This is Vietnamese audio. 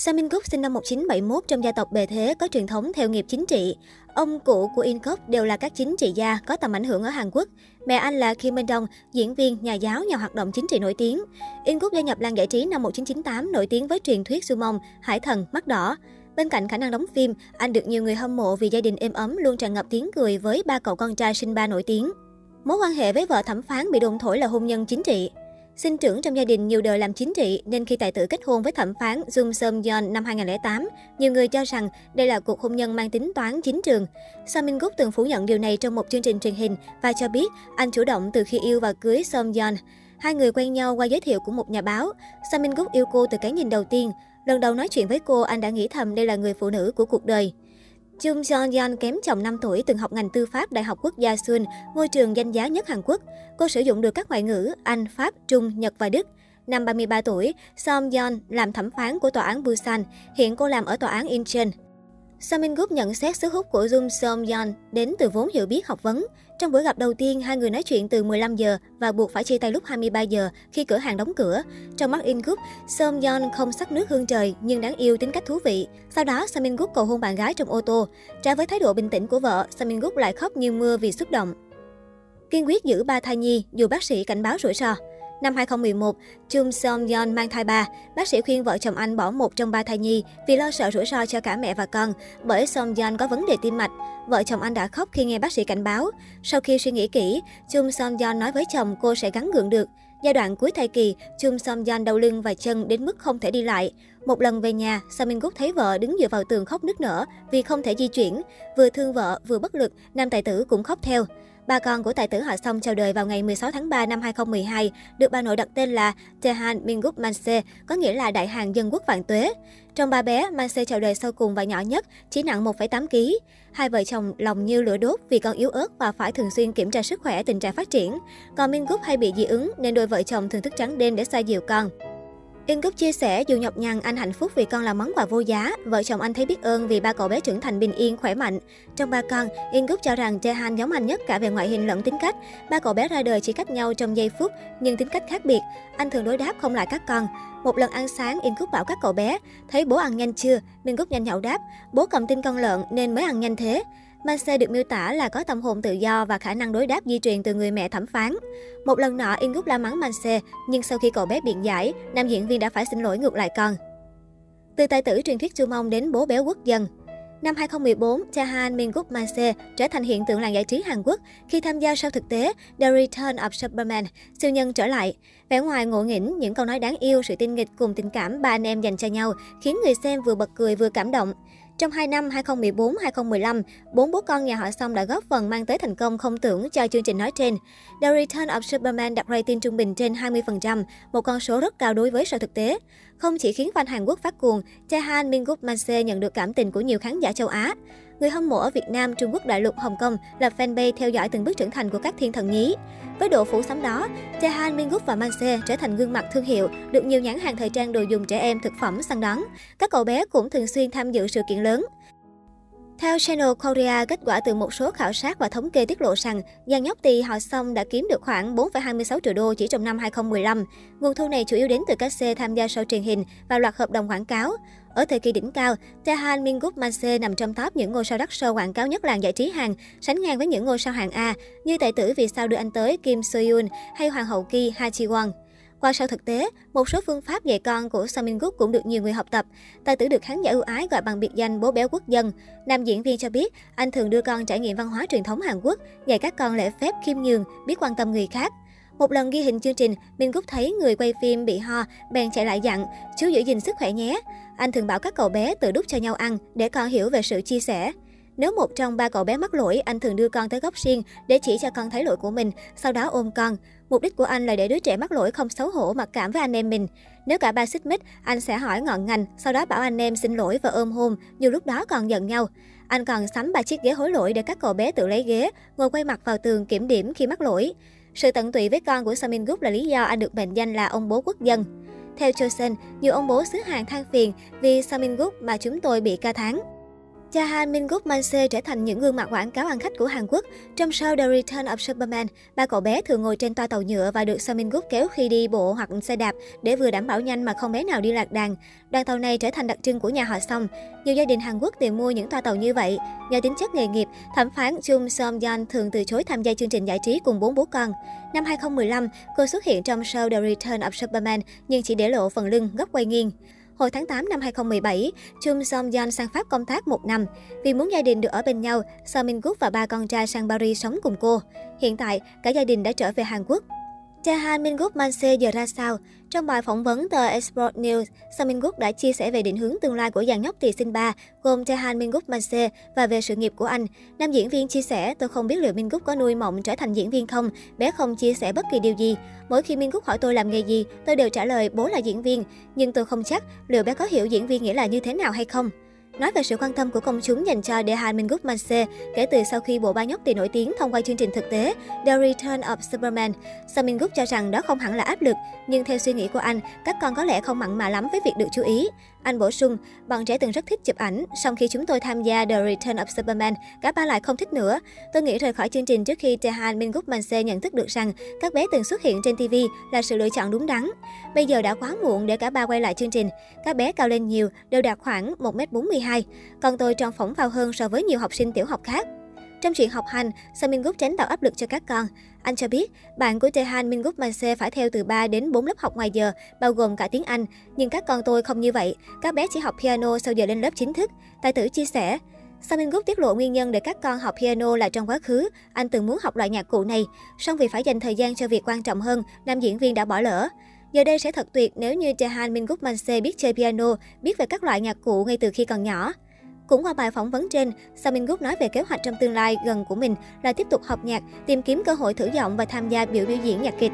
Samin Guk sinh năm 1971 trong gia tộc bề thế có truyền thống theo nghiệp chính trị. Ông cụ của In Kok đều là các chính trị gia có tầm ảnh hưởng ở Hàn Quốc. Mẹ anh là Kim Min Dong, diễn viên, nhà giáo, nhà hoạt động chính trị nổi tiếng. In Kok gia nhập làng giải trí năm 1998 nổi tiếng với truyền thuyết Sumong, Hải thần, mắt đỏ. Bên cạnh khả năng đóng phim, anh được nhiều người hâm mộ vì gia đình êm ấm luôn tràn ngập tiếng cười với ba cậu con trai sinh ba nổi tiếng. Mối quan hệ với vợ thẩm phán bị đồn thổi là hôn nhân chính trị. Sinh trưởng trong gia đình nhiều đời làm chính trị nên khi tài tử kết hôn với thẩm phán Jung Seom Yeon năm 2008, nhiều người cho rằng đây là cuộc hôn nhân mang tính toán chính trường. Sa Min Guk từng phủ nhận điều này trong một chương trình truyền hình và cho biết anh chủ động từ khi yêu và cưới Seom Yeon. Hai người quen nhau qua giới thiệu của một nhà báo. Sa Min Guk yêu cô từ cái nhìn đầu tiên. Lần đầu nói chuyện với cô, anh đã nghĩ thầm đây là người phụ nữ của cuộc đời. Chung Jong Yeon kém chồng 5 tuổi từng học ngành tư pháp Đại học Quốc gia Seoul, ngôi trường danh giá nhất Hàn Quốc. Cô sử dụng được các ngoại ngữ Anh, Pháp, Trung, Nhật và Đức. Năm 33 tuổi, Song Yeon làm thẩm phán của tòa án Busan. Hiện cô làm ở tòa án Incheon. Samin Group nhận xét sức hút của Jung Seom Yeon đến từ vốn hiểu biết học vấn. Trong buổi gặp đầu tiên, hai người nói chuyện từ 15 giờ và buộc phải chia tay lúc 23 giờ khi cửa hàng đóng cửa. Trong mắt In Group, Seom Yeon không sắc nước hương trời nhưng đáng yêu tính cách thú vị. Sau đó, Samin Group cầu hôn bạn gái trong ô tô. Trái với thái độ bình tĩnh của vợ, Samin Group lại khóc như mưa vì xúc động. Kiên quyết giữ ba thai nhi dù bác sĩ cảnh báo rủi ro. Năm 2011, Chung Song Yeon mang thai ba. Bác sĩ khuyên vợ chồng anh bỏ một trong ba thai nhi vì lo sợ rủi ro cho cả mẹ và con, bởi Song Yeon có vấn đề tim mạch. Vợ chồng anh đã khóc khi nghe bác sĩ cảnh báo. Sau khi suy nghĩ kỹ, Chung Song Yeon nói với chồng cô sẽ gắn gượng được. Giai đoạn cuối thai kỳ, Chung Seong Yeon đau lưng và chân đến mức không thể đi lại. Một lần về nhà, Samin Guk thấy vợ đứng dựa vào tường khóc nức nở vì không thể di chuyển. Vừa thương vợ, vừa bất lực, nam tài tử cũng khóc theo. Ba con của tài tử họ Song chào đời vào ngày 16 tháng 3 năm 2012, được bà nội đặt tên là Tehan Mingup Manse, có nghĩa là Đại Hàn Dân Quốc Vạn Tuế. Trong ba bé, Manse chào đời sau cùng và nhỏ nhất, chỉ nặng 1,8 kg. Hai vợ chồng lòng như lửa đốt vì con yếu ớt và phải thường xuyên kiểm tra sức khỏe tình trạng phát triển. Còn Mingup hay bị dị ứng nên đôi vợ chồng thường thức trắng đêm để xoa dịu con. In Cúc chia sẻ dù nhọc nhằn anh hạnh phúc vì con là món quà vô giá, vợ chồng anh thấy biết ơn vì ba cậu bé trưởng thành bình yên, khỏe mạnh. Trong ba con, In Cúc cho rằng Jaehan giống anh nhất cả về ngoại hình lẫn tính cách. Ba cậu bé ra đời chỉ cách nhau trong giây phút, nhưng tính cách khác biệt. Anh thường đối đáp không lại các con. Một lần ăn sáng, In Cúc bảo các cậu bé, thấy bố ăn nhanh chưa? Min Cúc nhanh nhậu đáp, bố cầm tin con lợn nên mới ăn nhanh thế. Manse được miêu tả là có tâm hồn tự do và khả năng đối đáp di truyền từ người mẹ thẩm phán. Một lần nọ, In la mắng Manse, nhưng sau khi cậu bé biện giải, nam diễn viên đã phải xin lỗi ngược lại con. Từ tài tử truyền thuyết Chu Mông đến bố béo quốc dân. Năm 2014, Jahan Minguk Manse trở thành hiện tượng làng giải trí Hàn Quốc khi tham gia sau thực tế The Return of Superman, siêu nhân trở lại. Vẻ ngoài ngộ nghĩnh, những câu nói đáng yêu, sự tinh nghịch cùng tình cảm ba anh em dành cho nhau khiến người xem vừa bật cười vừa cảm động. Trong 2 năm 2014-2015, bốn bố con nhà họ Song đã góp phần mang tới thành công không tưởng cho chương trình nói trên. The Return of Superman đạt rating trung bình trên 20%, một con số rất cao đối với sự thực tế. Không chỉ khiến fan Hàn Quốc phát cuồng, Jaehan Mingup Manse nhận được cảm tình của nhiều khán giả châu Á. Người hâm mộ ở Việt Nam, Trung Quốc đại lục, Hồng Kông là fanpage theo dõi từng bước trưởng thành của các thiên thần nhí. Với độ phủ sóng đó, Jaehan, Mingup và Manse trở thành gương mặt thương hiệu, được nhiều nhãn hàng thời trang đồ dùng trẻ em thực phẩm săn đón. Các cậu bé cũng thường xuyên tham dự sự kiện lớn. Theo Channel Korea, kết quả từ một số khảo sát và thống kê tiết lộ rằng dàn nhóc tỳ họ Song đã kiếm được khoảng 4,26 triệu đô chỉ trong năm 2015. Nguồn thu này chủ yếu đến từ các xe tham gia show truyền hình và loạt hợp đồng quảng cáo. Ở thời kỳ đỉnh cao, Taehan Mingup Manse nằm trong top những ngôi sao đắt show quảng cáo nhất làng giải trí Hàn, sánh ngang với những ngôi sao hạng A như tài tử vì sao đưa anh tới Kim Soyun hay hoàng hậu Ki Ha Ji Won. Qua sau thực tế, một số phương pháp dạy con của Samin Guk cũng được nhiều người học tập. Tài tử được khán giả ưu ái gọi bằng biệt danh bố béo quốc dân. Nam diễn viên cho biết, anh thường đưa con trải nghiệm văn hóa truyền thống Hàn Quốc, dạy các con lễ phép khiêm nhường, biết quan tâm người khác. Một lần ghi hình chương trình, Min Gúc thấy người quay phim bị ho, bèn chạy lại dặn, chú giữ gìn sức khỏe nhé. Anh thường bảo các cậu bé tự đút cho nhau ăn để con hiểu về sự chia sẻ. Nếu một trong ba cậu bé mắc lỗi, anh thường đưa con tới góc riêng để chỉ cho con thấy lỗi của mình, sau đó ôm con. Mục đích của anh là để đứa trẻ mắc lỗi không xấu hổ mặc cảm với anh em mình. Nếu cả ba xích mích, anh sẽ hỏi ngọn ngành, sau đó bảo anh em xin lỗi và ôm hôn, dù lúc đó còn giận nhau. Anh còn sắm ba chiếc ghế hối lỗi để các cậu bé tự lấy ghế, ngồi quay mặt vào tường kiểm điểm khi mắc lỗi. Sự tận tụy với con của Samin Guk là lý do anh được mệnh danh là ông bố quốc dân. Theo Chosen, nhiều ông bố xứ Hàn than phiền vì Samin Guk mà chúng tôi bị ca tháng. Cha Han Min Guk Man Se trở thành những gương mặt quảng cáo ăn khách của Hàn Quốc. Trong show The Return of Superman, ba cậu bé thường ngồi trên toa tàu nhựa và được Seo Min Guk kéo khi đi bộ hoặc xe đạp để vừa đảm bảo nhanh mà không bé nào đi lạc đàn. Đoàn tàu này trở thành đặc trưng của nhà họ Song. Nhiều gia đình Hàn Quốc tìm mua những toa tàu như vậy. Do tính chất nghề nghiệp, thẩm phán Chung Seom Yeon thường từ chối tham gia chương trình giải trí cùng bốn bố con. Năm 2015, cô xuất hiện trong show The Return of Superman nhưng chỉ để lộ phần lưng góc quay nghiêng. Hồi tháng 8 năm 2017, Chung Song Yeon sang Pháp công tác một năm. Vì muốn gia đình được ở bên nhau, Seo Min Guk và ba con trai sang Paris sống cùng cô. Hiện tại, cả gia đình đã trở về Hàn Quốc. Cha Han Min giờ ra sao? Trong bài phỏng vấn tờ Export News, Sam Min đã chia sẻ về định hướng tương lai của dàn nhóc tỷ sinh ba, gồm Cha Han Min và về sự nghiệp của anh. Nam diễn viên chia sẻ, tôi không biết liệu Min có nuôi mộng trở thành diễn viên không, bé không chia sẻ bất kỳ điều gì. Mỗi khi Min hỏi tôi làm nghề gì, tôi đều trả lời bố là diễn viên, nhưng tôi không chắc liệu bé có hiểu diễn viên nghĩa là như thế nào hay không. Nói về sự quan tâm của công chúng dành cho Dehan Minguk Manse kể từ sau khi bộ ba nhóc tỷ nổi tiếng thông qua chương trình thực tế The Return of Superman, Seo Minguk cho rằng đó không hẳn là áp lực, nhưng theo suy nghĩ của anh, các con có lẽ không mặn mà lắm với việc được chú ý. Anh bổ sung, bọn trẻ từng rất thích chụp ảnh, song khi chúng tôi tham gia The Return of Superman, cả ba lại không thích nữa. Tôi nghĩ rời khỏi chương trình trước khi Tehan Minguk Manse nhận thức được rằng các bé từng xuất hiện trên TV là sự lựa chọn đúng đắn. Bây giờ đã quá muộn để cả ba quay lại chương trình. Các bé cao lên nhiều, đều đạt khoảng 1m42. Còn tôi tròn phỏng vào hơn so với nhiều học sinh tiểu học khác. Trong chuyện học hành, Seo Min Guk tránh tạo áp lực cho các con. Anh cho biết, bạn của Tehan Min Guk Manse phải theo từ 3 đến 4 lớp học ngoài giờ, bao gồm cả tiếng Anh. Nhưng các con tôi không như vậy. Các bé chỉ học piano sau giờ lên lớp chính thức. Tài tử chia sẻ, Seo Min Guk tiết lộ nguyên nhân để các con học piano là trong quá khứ, anh từng muốn học loại nhạc cụ này, song vì phải dành thời gian cho việc quan trọng hơn, nam diễn viên đã bỏ lỡ. Giờ đây sẽ thật tuyệt nếu như Jahan Min Guk Manse biết chơi piano, biết về các loại nhạc cụ ngay từ khi còn nhỏ. Cũng qua bài phỏng vấn trên, Samin Group nói về kế hoạch trong tương lai gần của mình là tiếp tục học nhạc, tìm kiếm cơ hội thử giọng và tham gia biểu biểu diễn nhạc kịch.